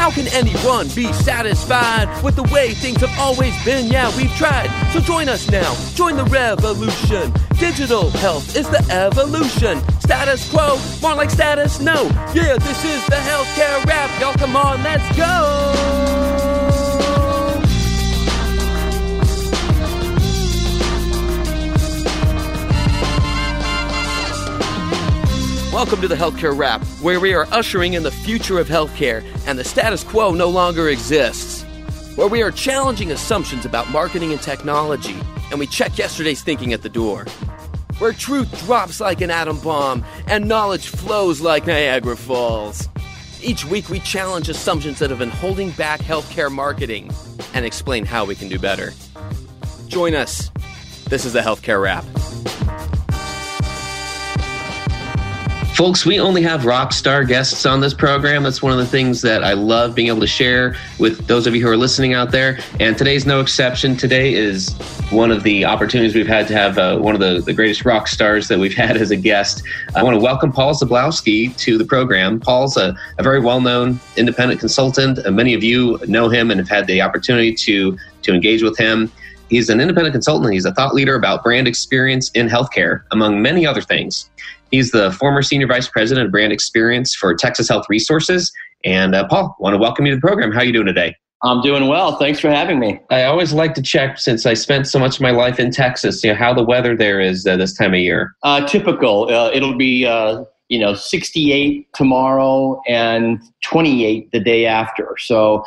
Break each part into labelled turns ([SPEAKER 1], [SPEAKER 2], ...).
[SPEAKER 1] How can anyone be satisfied with the way things have always been? Yeah, we've tried. So join us now. Join the revolution. Digital health is the evolution. Status quo, more like status no. Yeah, this is the healthcare rap. Y'all come on, let's go. Welcome to the Healthcare Rap, where we are ushering in the future of healthcare and the status quo no longer exists. Where we are challenging assumptions about marketing and technology, and we check yesterday's thinking at the door. Where truth drops like an atom bomb and knowledge flows like Niagara Falls. Each week, we challenge assumptions that have been holding back healthcare marketing and explain how we can do better. Join us. This is the Healthcare Rap.
[SPEAKER 2] Folks, we only have rock star guests on this program. That's one of the things that I love being able to share with those of you who are listening out there. And today's no exception. Today is one of the opportunities we've had to have uh, one of the, the greatest rock stars that we've had as a guest. I want to welcome Paul Szablowski to the program. Paul's a, a very well known independent consultant. And many of you know him and have had the opportunity to, to engage with him. He's an independent consultant. He's a thought leader about brand experience in healthcare, among many other things. He's the former senior vice president of brand experience for Texas Health Resources. And uh, Paul, want to welcome you to the program. How are you doing today?
[SPEAKER 3] I'm doing well. Thanks for having me.
[SPEAKER 2] I always like to check, since I spent so much of my life in Texas, you know, how the weather there is uh, this time of year.
[SPEAKER 3] Uh, typical. Uh, it'll be, uh, you know, 68 tomorrow and 28 the day after. So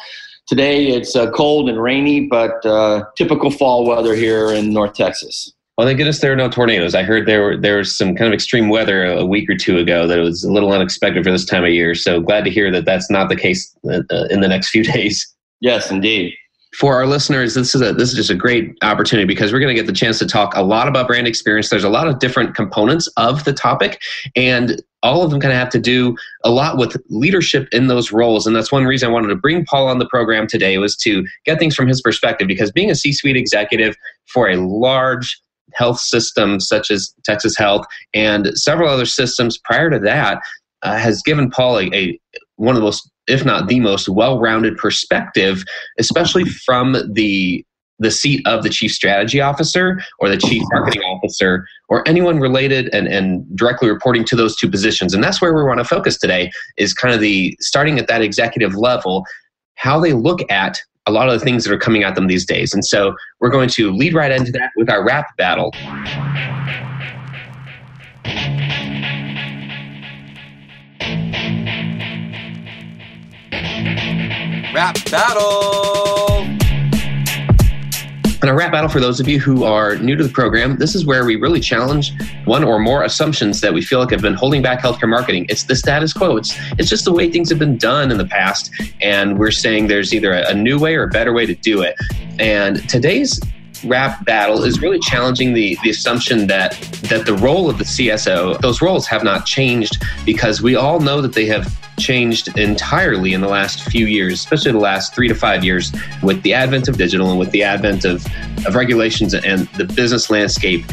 [SPEAKER 3] today it's uh, cold and rainy, but uh, typical fall weather here in North Texas.
[SPEAKER 2] Well, thank goodness there are no tornadoes. I heard there were there was some kind of extreme weather a week or two ago that was a little unexpected for this time of year. So glad to hear that that's not the case uh, uh in the next few days.
[SPEAKER 3] Yes, indeed.
[SPEAKER 2] For our listeners, this is a this is just a great opportunity because we're going to get the chance to talk a lot about brand experience. There's a lot of different components of the topic, and all of them kind of have to do a lot with leadership in those roles. And that's one reason I wanted to bring Paul on the program today was to get things from his perspective because being a C-suite executive for a large health systems such as Texas Health and several other systems prior to that uh, has given Paul a, a, one of the most, if not the most, well-rounded perspective, especially from the the seat of the chief strategy officer or the chief marketing officer or anyone related and, and directly reporting to those two positions. And that's where we want to focus today is kind of the starting at that executive level how they look at a lot of the things that are coming at them these days. And so we're going to lead right into that with our rap battle.
[SPEAKER 1] Rap battle!
[SPEAKER 2] In a rap battle, for those of you who are new to the program, this is where we really challenge one or more assumptions that we feel like have been holding back healthcare marketing. It's the status quo. It's it's just the way things have been done in the past, and we're saying there's either a, a new way or a better way to do it. And today's rap battle is really challenging the, the assumption that that the role of the CSO, those roles have not changed because we all know that they have changed entirely in the last few years, especially the last three to five years, with the advent of digital and with the advent of, of regulations and the business landscape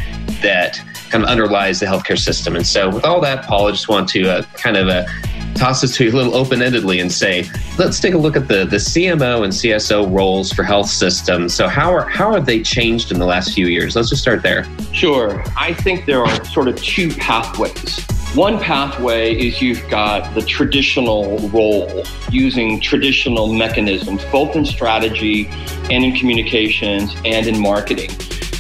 [SPEAKER 2] that kind of underlies the healthcare system. And so, with all that, Paul, I just want to uh, kind of uh, toss this to you a little open endedly and say, let's take a look at the, the CMO and CSO roles for health systems. So, how are, how have they changed in the last few years? Let's just start there.
[SPEAKER 3] Sure. I think there are sort of two pathways one pathway is you've got the traditional role using traditional mechanisms, both in strategy and in communications and in marketing.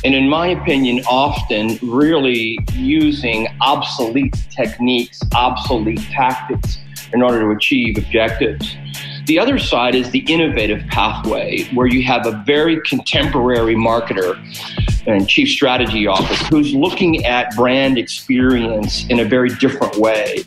[SPEAKER 3] And in my opinion, often really using obsolete techniques, obsolete tactics in order to achieve objectives. The other side is the innovative pathway, where you have a very contemporary marketer and chief strategy office who's looking at brand experience in a very different way.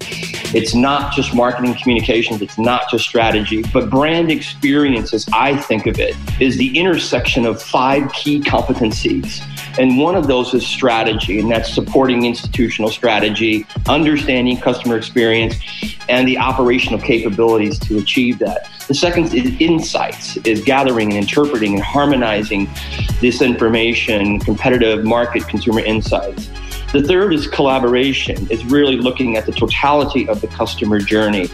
[SPEAKER 3] It's not just marketing communications, it's not just strategy, but brand experience, as I think of it, is the intersection of five key competencies And one of those is strategy, and that's supporting institutional strategy, understanding customer experience, and the operational capabilities to achieve that. The second is insights, is gathering and interpreting and harmonizing this information, competitive market consumer insights. The third is collaboration, is really looking at the totality of the customer journey.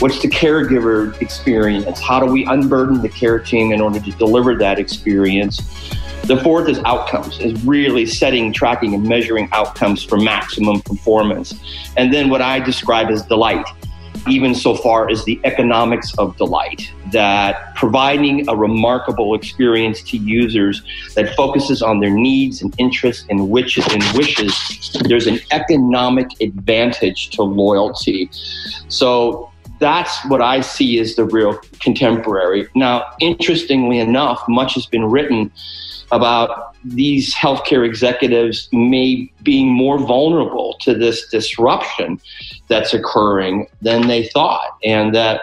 [SPEAKER 3] What's the caregiver experience? How do we unburden the care team in order to deliver that experience? The fourth is outcomes, is really setting, tracking, and measuring outcomes for maximum performance. And then what I describe as delight even so far as the economics of delight, that providing a remarkable experience to users that focuses on their needs and interests and wishes and wishes, there's an economic advantage to loyalty. So that's what I see as the real contemporary. Now, interestingly enough, much has been written about these healthcare executives may being more vulnerable to this disruption that's occurring than they thought and that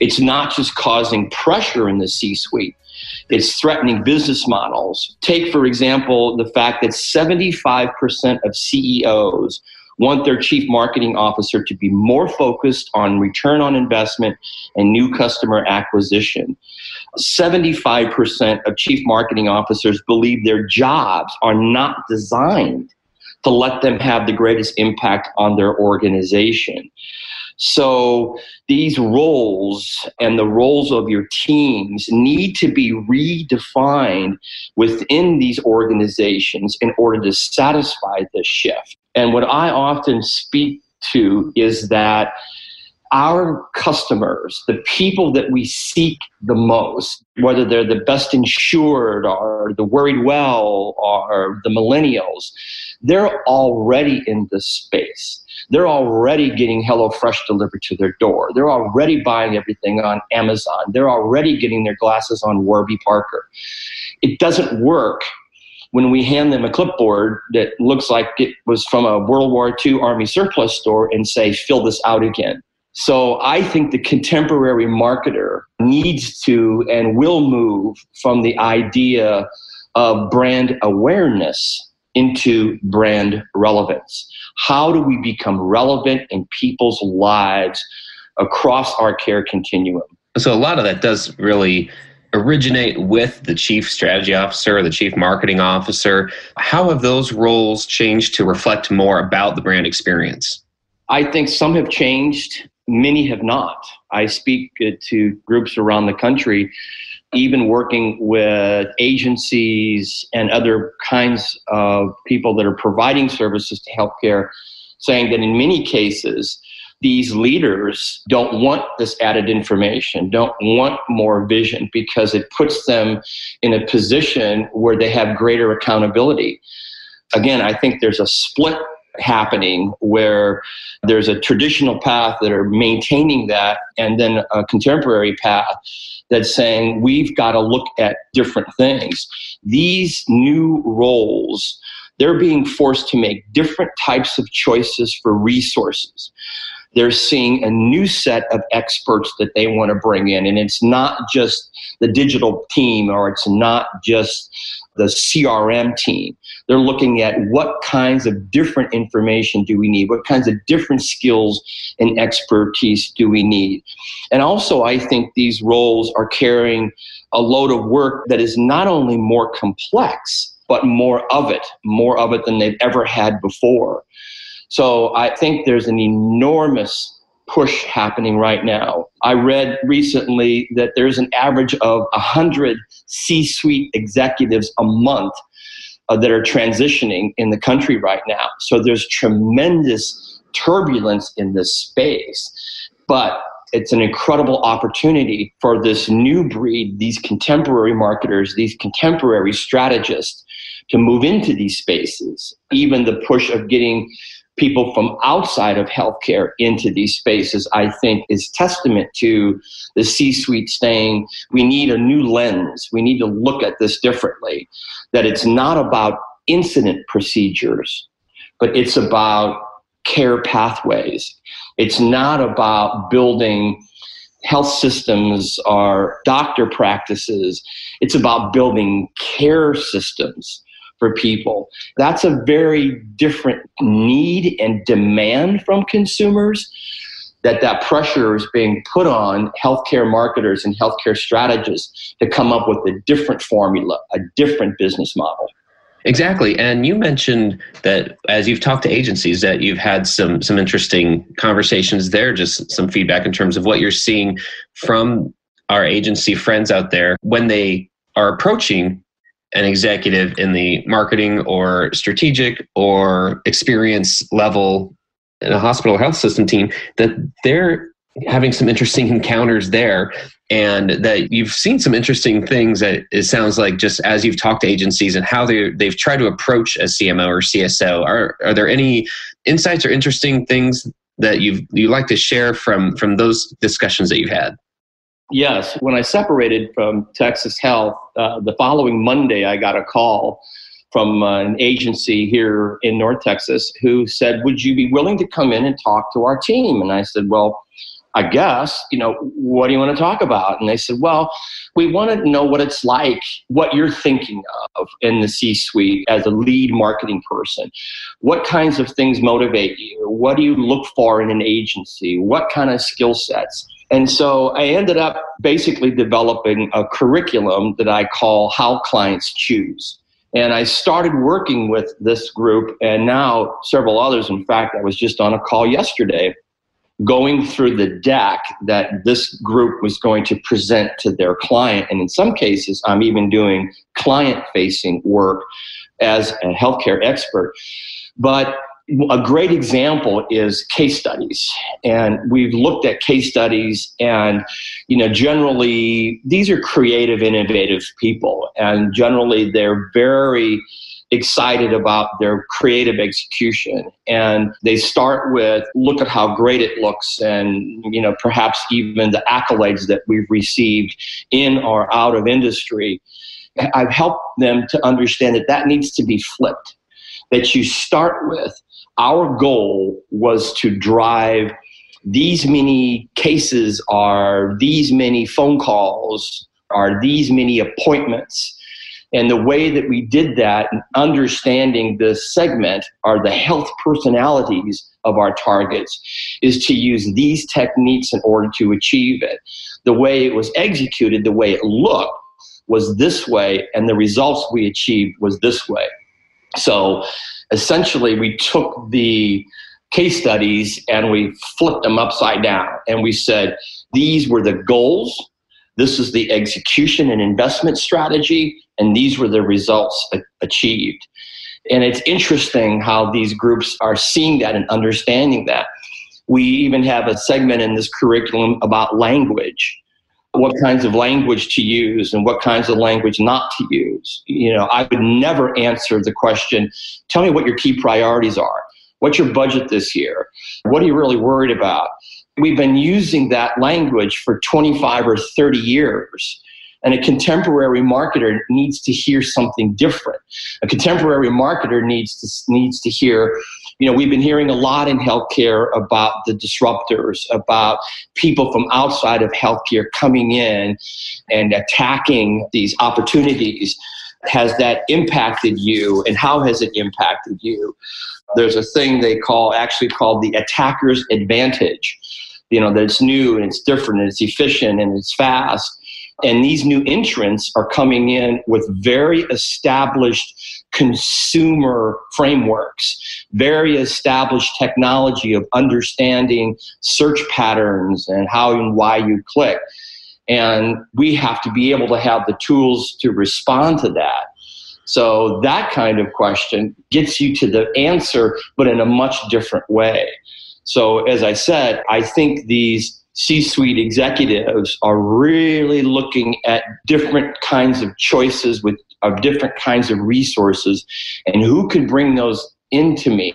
[SPEAKER 3] it's not just causing pressure in the C-suite it's threatening business models. Take for example the fact that 75% of CEOs want their chief marketing officer to be more focused on return on investment and new customer acquisition. 75% of chief marketing officers believe their jobs are not designed to let them have the greatest impact on their organization. So these roles and the roles of your teams need to be redefined within these organizations in order to satisfy this shift. And what I often speak to is that our customers, the people that we seek the most, whether they're the best insured or the worried well or the millennials, they're already in this space. They're already getting HelloFresh delivered to their door. They're already buying everything on Amazon. They're already getting their glasses on Warby Parker. It doesn't work when we hand them a clipboard that looks like it was from a World War II Army surplus store and say, fill this out again. So I think the contemporary marketer needs to and will move from the idea of brand awareness into brand relevance. How do we become relevant in people's lives across our care continuum?
[SPEAKER 2] So a lot of that does really originate with the chief strategy officer the chief marketing officer. How have those roles changed to reflect more about the brand experience?
[SPEAKER 3] I think some have changed, many have not. I speak uh, to groups around the country, even working with agencies and other kinds of people that are providing services to healthcare, saying that in many cases, these leaders don't want this added information, don't want more vision because it puts them in a position where they have greater accountability. Again, I think there's a split happening where there's a traditional path that are maintaining that and then a contemporary path that's saying we've got to look at different things. These new roles, they're being forced to make different types of choices for resources they're seeing a new set of experts that they want to bring in. And it's not just the digital team or it's not just the CRM team. They're looking at what kinds of different information do we need? What kinds of different skills and expertise do we need? And also, I think these roles are carrying a load of work that is not only more complex, but more of it, more of it than they've ever had before. So I think there's an enormous push happening right now. I read recently that there's an average of 100 C suite executives a month uh, that are transitioning in the country right now. So there's tremendous turbulence in this space. But it's an incredible opportunity for this new breed, these contemporary marketers, these contemporary strategists to move into these spaces. Even the push of getting people from outside of healthcare into these spaces, I think is testament to the C suite saying we need a new lens. We need to look at this differently. That it's not about incident procedures, but it's about care pathways. It's not about building health systems or doctor practices. It's about building care systems for people. That's a very different need and demand from consumers that that pressure is being put on healthcare marketers and healthcare strategists to come up with a different formula, a different business model.
[SPEAKER 2] Exactly. And you mentioned that as you've talked to agencies that you've had some some interesting conversations there, just some feedback in terms of what you're seeing from our agency friends out there when they are approaching an executive in the marketing or strategic or experience level in a hospital health system team that they're having some interesting encounters there and that you've seen some interesting things that it sounds like just as you've talked to agencies and how they they've tried to approach a CMO or CSO are are there any insights or interesting things that you you like to share from from those discussions that you've had
[SPEAKER 3] Yes, when I separated from Texas Health, uh, the following Monday I got a call from uh, an agency here in North Texas who said, Would you be willing to come in and talk to our team? And I said, Well, I guess, you know, what do you want to talk about? And they said, Well, we want to know what it's like, what you're thinking of in the C suite as a lead marketing person. What kinds of things motivate you? What do you look for in an agency? What kind of skill sets? And so I ended up basically developing a curriculum that I call How Clients Choose. And I started working with this group and now several others. In fact, I was just on a call yesterday going through the deck that this group was going to present to their client. And in some cases, I'm even doing client facing work as a healthcare expert. But a great example is case studies. And we've looked at case studies and you know generally these are creative innovative people. And generally they're very excited about their creative execution. And they start with look at how great it looks and you know perhaps even the accolades that we've received in or out of industry. I've helped them to understand that that needs to be flipped. That you start with our goal was to drive these many cases are these many phone calls are these many appointments. And the way that we did that understanding the segment are the health personalities of our targets is to use these techniques in order to achieve it. The way it was executed the way it looked was this way and the results we achieved was this way. So essentially we took the case studies and we flipped them upside down. And we said these were the goals. This is the execution and investment strategy and these were the results achieved. And it's interesting how these groups are seeing that and understanding that. We even have a segment in this curriculum about language what kinds of language to use and what kinds of language not to use. You know, I would never answer the question, tell me what your key priorities are. What's your budget this year? What are you really worried about? We've been using that language for 25 or 30 years. And a contemporary marketer needs to hear something different. A contemporary marketer needs to, needs to hear you know, we've been hearing a lot in healthcare about the disruptors, about people from outside of healthcare coming in and attacking these opportunities. Has that impacted you, and how has it impacted you? There's a thing they call, actually called the attacker's advantage. You know, that it's new and it's different and it's efficient and it's fast. And these new entrants are coming in with very established consumer frameworks, very established technology of understanding search patterns and how and why you click. And we have to be able to have the tools to respond to that. So that kind of question gets you to the answer, but in a much different way. So, as I said, I think these C suite executives are really looking at different kinds of choices with of different kinds of resources and who could bring those into me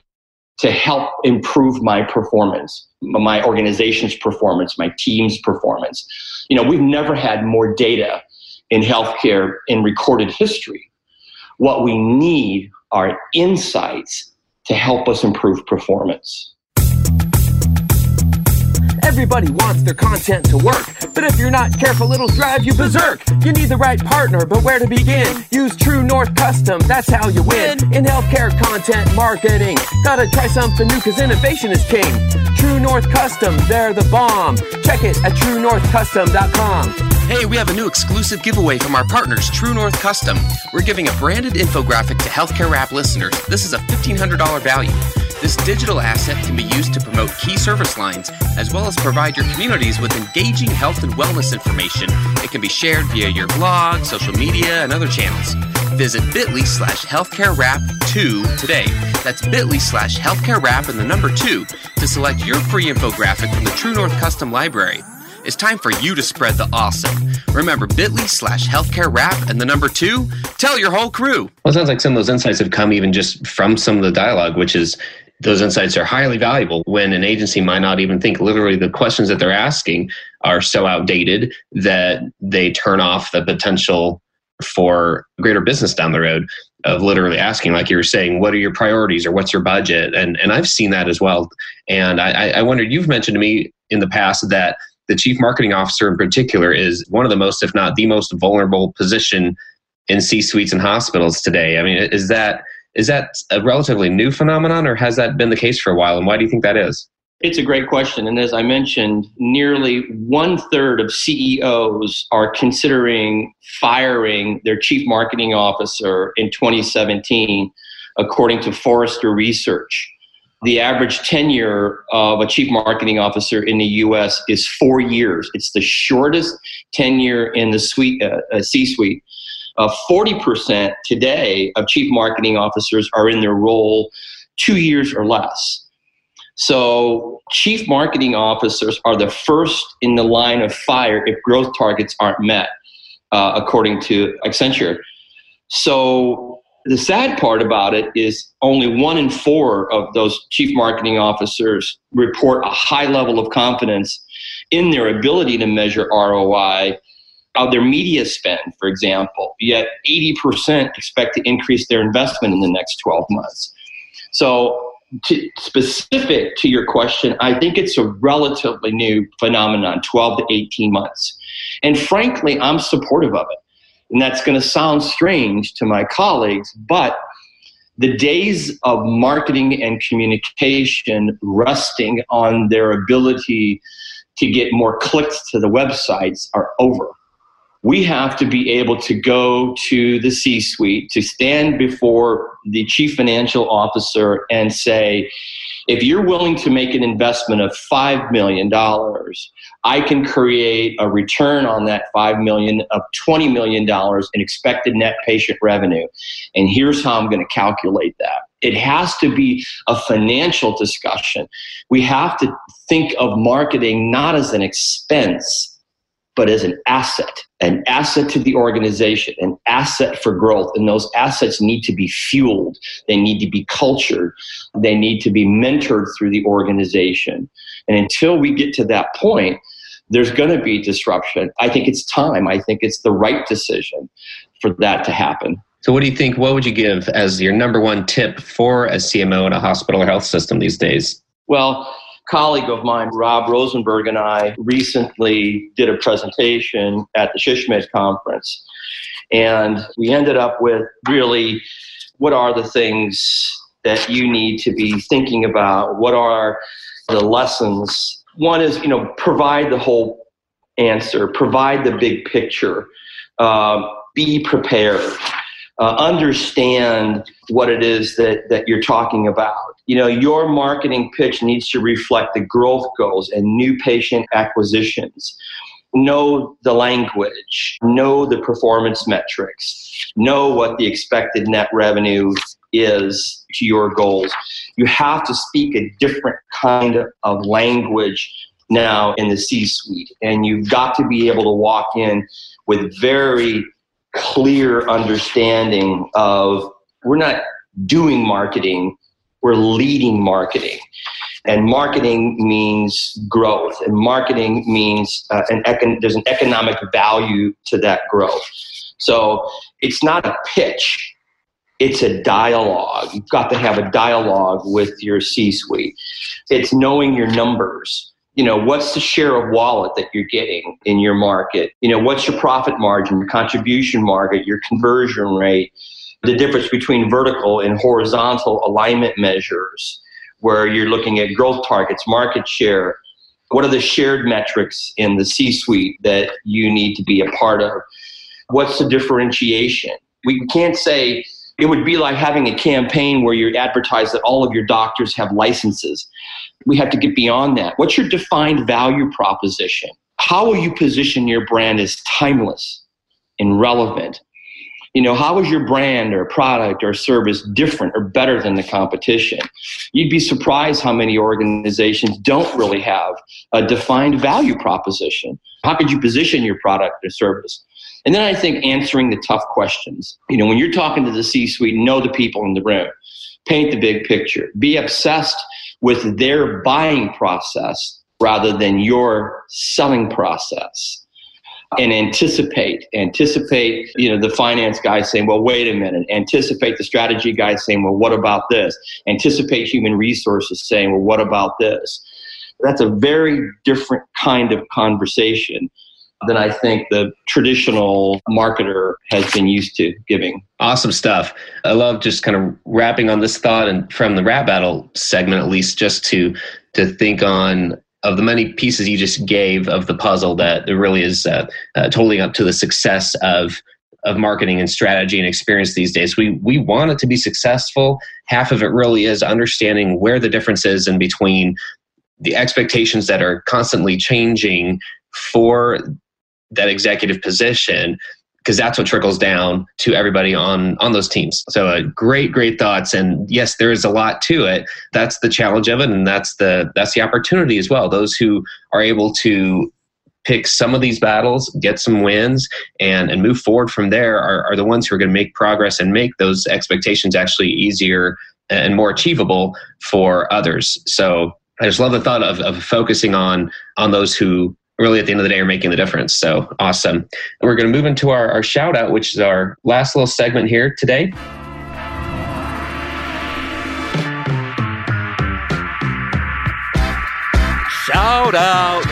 [SPEAKER 3] to help improve my performance, my organization's performance, my team's performance. You know, we've never had more data in healthcare in recorded history. What we need are insights to help us improve performance.
[SPEAKER 1] Everybody wants their content to work, but if you're not careful, it'll drive you berserk. You need the right partner, but where to begin? Use True North Custom, that's how you win. In healthcare content marketing, gotta try something new, cause innovation is king. True North Custom, they're the bomb. Check it at truenorthcustom.com.
[SPEAKER 4] Hey, we have a new exclusive giveaway from our partners, True North Custom. We're giving a branded infographic to Healthcare Rap listeners. This is a $1,500 value. This digital asset can be used to promote key service lines, as well as provide your communities with engaging health and wellness information. It can be shared via your blog, social media, and other channels. Visit bit.ly slash healthcare rap 2 today. That's bit.ly slash healthcare rap and the number 2 to select your free infographic from the True North Custom Library. It's time for you to spread the awesome. Remember bit.ly slash healthcare rap and the number two, tell your whole crew.
[SPEAKER 2] Well, it sounds like some of those insights have come even just from some of the dialogue, which is those insights are highly valuable when an agency might not even think literally the questions that they're asking are so outdated that they turn off the potential for greater business down the road of literally asking like you were saying what are your priorities or what's your budget? And and i've seen that as well. And i i wondered you've mentioned to me in the past that the chief marketing officer in particular is one of the most if not the most vulnerable position in c suites and hospitals today. I mean is that is that a relatively new phenomenon, or has that been the case for a while? And why do you think that is?
[SPEAKER 3] It's a great question. And as I mentioned, nearly one third of CEOs are considering firing their chief marketing officer in 2017, according to Forrester Research. The average tenure of a chief marketing officer in the US is four years. It's the shortest tenure in the suite, uh, uh, C suite uh, 40% today of chief marketing officers are in their role two years or less. So, chief marketing officers are the first in the line of fire if growth targets aren't met, uh, according to Accenture. So, the sad part about it is only one in four of those chief marketing officers report a high level of confidence in their ability to measure ROI of their media spend, for example, yet 80% expect to increase their investment in the next 12 months. So, to, specific to your question, I think it's a relatively new phenomenon, 12 to 18 months. And frankly, I'm supportive of it. And that's going to sound strange to my colleagues, but the days of marketing and communication resting on their ability to get more clicks to the websites are over we have to be able to go to the C suite, to stand before the chief financial officer and say, if you're willing to make an investment of $5 million, I can create a return on that 5 million of $20 million in expected net patient revenue. And here's how I'm going to calculate that. It has to be a financial discussion. We have to think of marketing not as an expense, but as an asset, an asset to the organization, an asset for growth. And those assets need to be fueled. They need to be cultured. They need to be mentored through the organization. And until we get to that point, there's going to be disruption. I think it's time. I think it's the right decision for that to happen.
[SPEAKER 2] So, what do you think? What would you give as your number one tip for a CMO in a hospital or health system these days?
[SPEAKER 3] Well, colleague of mine, Rob Rosenberg, and I recently did a presentation at the SHSMD conference. And we ended up with really what are the things that you need to be thinking about? What are the lessons? One is, you know, provide the whole answer, provide the big picture, uh, be prepared, uh, understand what it is that, that you're talking about you know your marketing pitch needs to reflect the growth goals and new patient acquisitions. Know the language. Know the performance metrics. Know what the expected net revenue is to your goals. You have to speak a different kind of language now in the c suite and you've got to be able to walk in with very clear understanding of we're not doing marketing we're leading marketing. And marketing means growth, and marketing means uh, an econ- there's an economic value to that growth. So it's not a pitch, it's a dialogue. You've got to have a dialogue with your C suite. It's knowing your numbers. you know what's the share of wallet that you're getting in your market you know what's your profit margin your contribution market your conversion rate the difference between vertical and horizontal alignment measures where you're looking at growth targets market share what are the shared metrics in the c suite that you need to be a part of what's the differentiation we can't say it would be like having a campaign where you advertise that all of your doctors have licenses. We have to get beyond that. What's your defined value proposition? How will you position your brand as timeless and relevant? You know, how is your brand or product or service different or better than the competition? You'd be surprised how many organizations don't really have a defined value proposition. How could you position your product or service? And then I think answering the tough questions. You know, when you're talking to the C suite, know the people in the room, paint the big picture, be obsessed with their buying process rather than your selling process and anticipate anticipate you know the finance guy saying well wait a minute anticipate the strategy guy saying well what about this anticipate human resources saying well what about this that's a very different kind of conversation than I think the traditional marketer has been used to giving.
[SPEAKER 2] Awesome stuff. I love just kind of wrapping on this thought and from the rap battle segment, at least, just to to think on of the many pieces you just gave of the puzzle that really is uh, uh, totally up to the success of of marketing and strategy and experience these days. We we want it to be successful. Half of it really is understanding where the difference is in between the expectations that are constantly changing for that executive position because that's what trickles down to everybody on on those teams. So uh, great great thoughts. And yes there is a lot to it. That's the challenge of it and that's the that's the opportunity as well. Those who are able to pick some of these battles get some wins and and move forward from there are, are the ones who are going to make progress and make those expectations actually easier and more achievable for others. So I just love the thought of, of focusing on on those who really at the end of the day are making the difference. So awesome. And we're going to move into our, our shout out, which is our last little segment here today.
[SPEAKER 1] Shout out.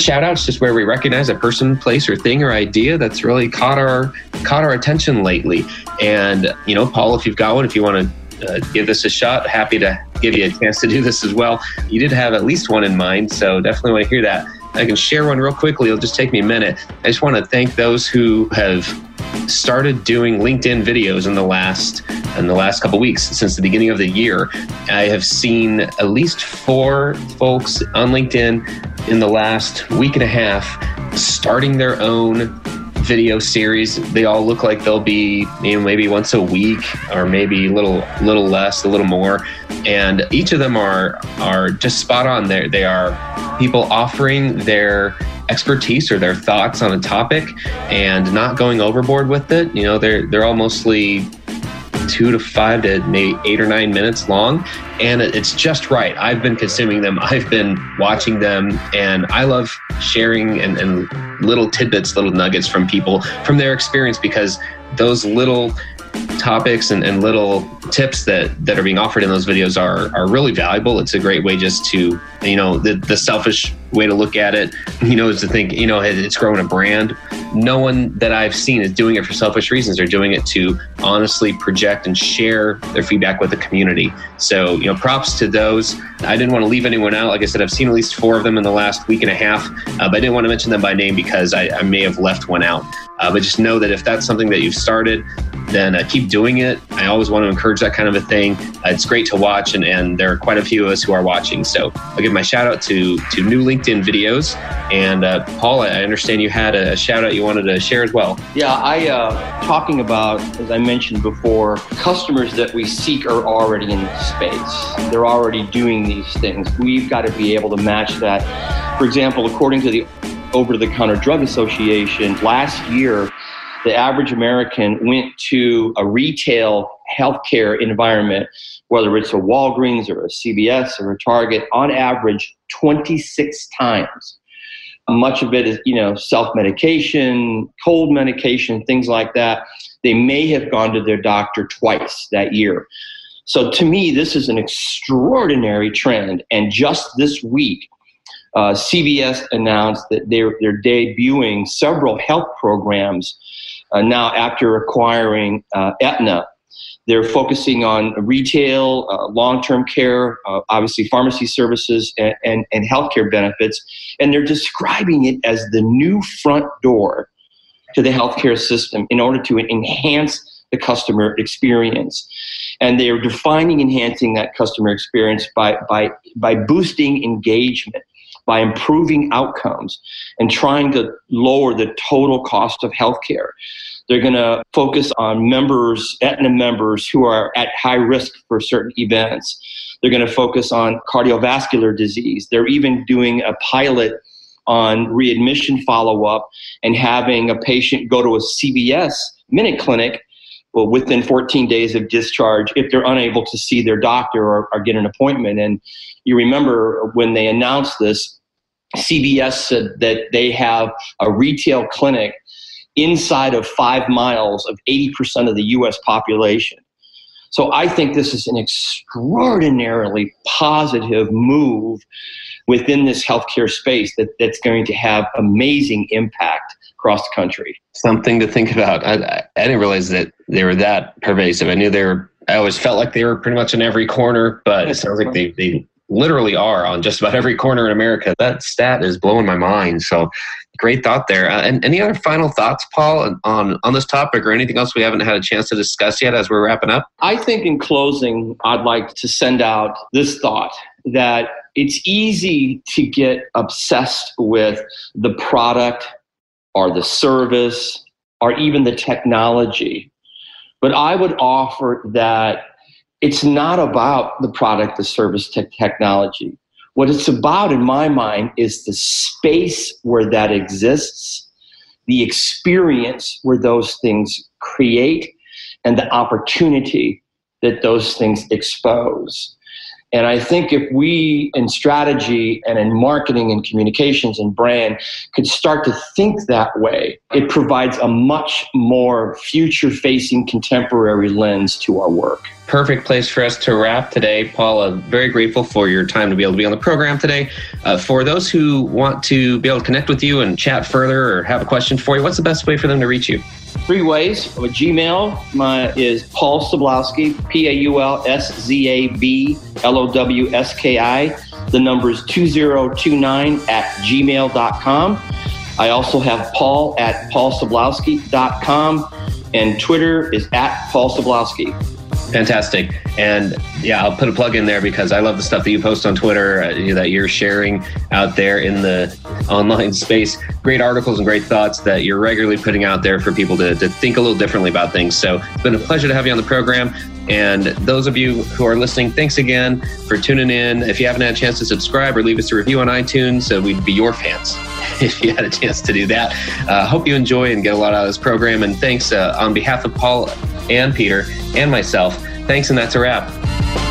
[SPEAKER 2] Shout outs just where we recognize a person, place, or thing or idea that's really caught our caught our attention lately. And you know, Paul, if you've got one, if you want to uh, give this a shot. Happy to give you a chance to do this as well. You did have at least one in mind, so definitely want to hear that. I can share one real quickly. It'll just take me a minute. I just want to thank those who have started doing LinkedIn videos in the last in the last couple weeks since the beginning of the year. I have seen at least four folks on LinkedIn in the last week and a half starting their own video series. They all look like they'll be you know maybe once a week or maybe a little little less, a little more. And each of them are are just spot on. There they are people offering their expertise or their thoughts on a topic and not going overboard with it. You know, they're they're all mostly two to five to maybe eight or nine minutes long. And it's just right. I've been consuming them, I've been watching them, and I love sharing and, and little tidbits, little nuggets from people from their experience because those little topics and, and little tips that, that are being offered in those videos are, are really valuable. It's a great way just to, you know, the, the selfish way to look at it, you know, is to think, you know, it's growing a brand. No one that I've seen is doing it for selfish reasons. They're doing it to honestly project and share their feedback with the community. So, you know, props to those. I didn't want to leave anyone out. Like I said, I've seen at least four of them in the last week and a half, uh, but I didn't want to mention them by name because I, I may have left one out. Uh, but just know that if that's something that you've started, then uh, keep doing it. I always want to encourage that kind of a thing. Uh, it's great to watch, and, and there are quite a few of us who are watching. So I'll give my shout out to to new LinkedIn videos. And uh, Paul, I understand you had a shout out you wanted to share as well.
[SPEAKER 3] Yeah, I uh, talking about as I mentioned before, customers that we seek are already in the space. They're already doing these things. We've got to be able to match that. For example, according to the over the counter drug association last year the average American went to a retail healthcare environment, whether it's a Walgreens or a CVS or a Target, on average 26 times. Much of it is, you know, self-medication, cold medication, things like that. They may have gone to their doctor twice that year. So to me, this is an extraordinary trend. And just this week, uh, CVS announced that they're, they're debuting several health programs uh, now after acquiring uh, Aetna. They're focusing on retail, uh, long term care, uh, obviously pharmacy services, and, and, and healthcare benefits. And they're describing it as the new front door to the healthcare system in order to enhance the customer experience. And they are defining enhancing that customer experience by, by, by boosting engagement, by improving outcomes, and trying to lower the total cost of healthcare. They're going to focus on members, Aetna members who are at high risk for certain events. They're going to focus on cardiovascular disease. They're even doing a pilot on readmission follow up and having a patient go to a CVS minute clinic well, within 14 days of discharge if they're unable to see their doctor or, or get an appointment. And you remember when they announced this, CVS said that they have a retail clinic inside of five miles of 80% of the US population. So I think this is an extraordinarily positive move within this healthcare space that, that's going to have amazing impact across the country.
[SPEAKER 2] Something to think about. I, I didn't realize that they were that pervasive. I knew they were, I always felt like they were pretty much in every corner, but it sounds like they, they literally are on just about every corner in America. That stat is blowing my mind. So great thought there. Uh, and any other final thoughts, Paul, on, on this topic or anything else we haven't had a chance to discuss yet as we're wrapping up?
[SPEAKER 3] I think in closing, I'd like to send out this thought that it's easy to get obsessed with the product or the service or even the technology. But I would offer that it's not about the product, the service, te- technology. What it's about, in my mind, is the space where that exists, the experience where those things create, and the opportunity that those things expose. And I think if we in strategy and in marketing and communications and brand could start to think that way, it provides a much more future facing contemporary lens to our work.
[SPEAKER 2] Perfect place for us to wrap today. Paula, very grateful for your time to be able to be on the program today. Uh, for those who want to be able to connect with you and chat further or have a question for you, what's the best way for them to reach you?
[SPEAKER 3] Three ways. With Gmail my, is Paul Szablowski, P A U L S Z A B L O W S K I. The number is 2029 at gmail.com. I also have Paul at paulszablowski.com and Twitter is at Paul Szablowski.
[SPEAKER 2] Fantastic. And yeah, I'll put a plug in there because I love the stuff that you post on Twitter uh, that you're sharing out there in the online space. Great articles and great thoughts that you're regularly putting out there for people to, to think a little differently about things. So it's been a pleasure to have you on the program. And those of you who are listening, thanks again for tuning in. If you haven't had a chance to subscribe or leave us a review on iTunes, uh, we'd be your fans if you had a chance to do that. Uh, hope you enjoy and get a lot out of this program. And thanks uh, on behalf of Paul and Peter and myself. Thanks, and that's a wrap.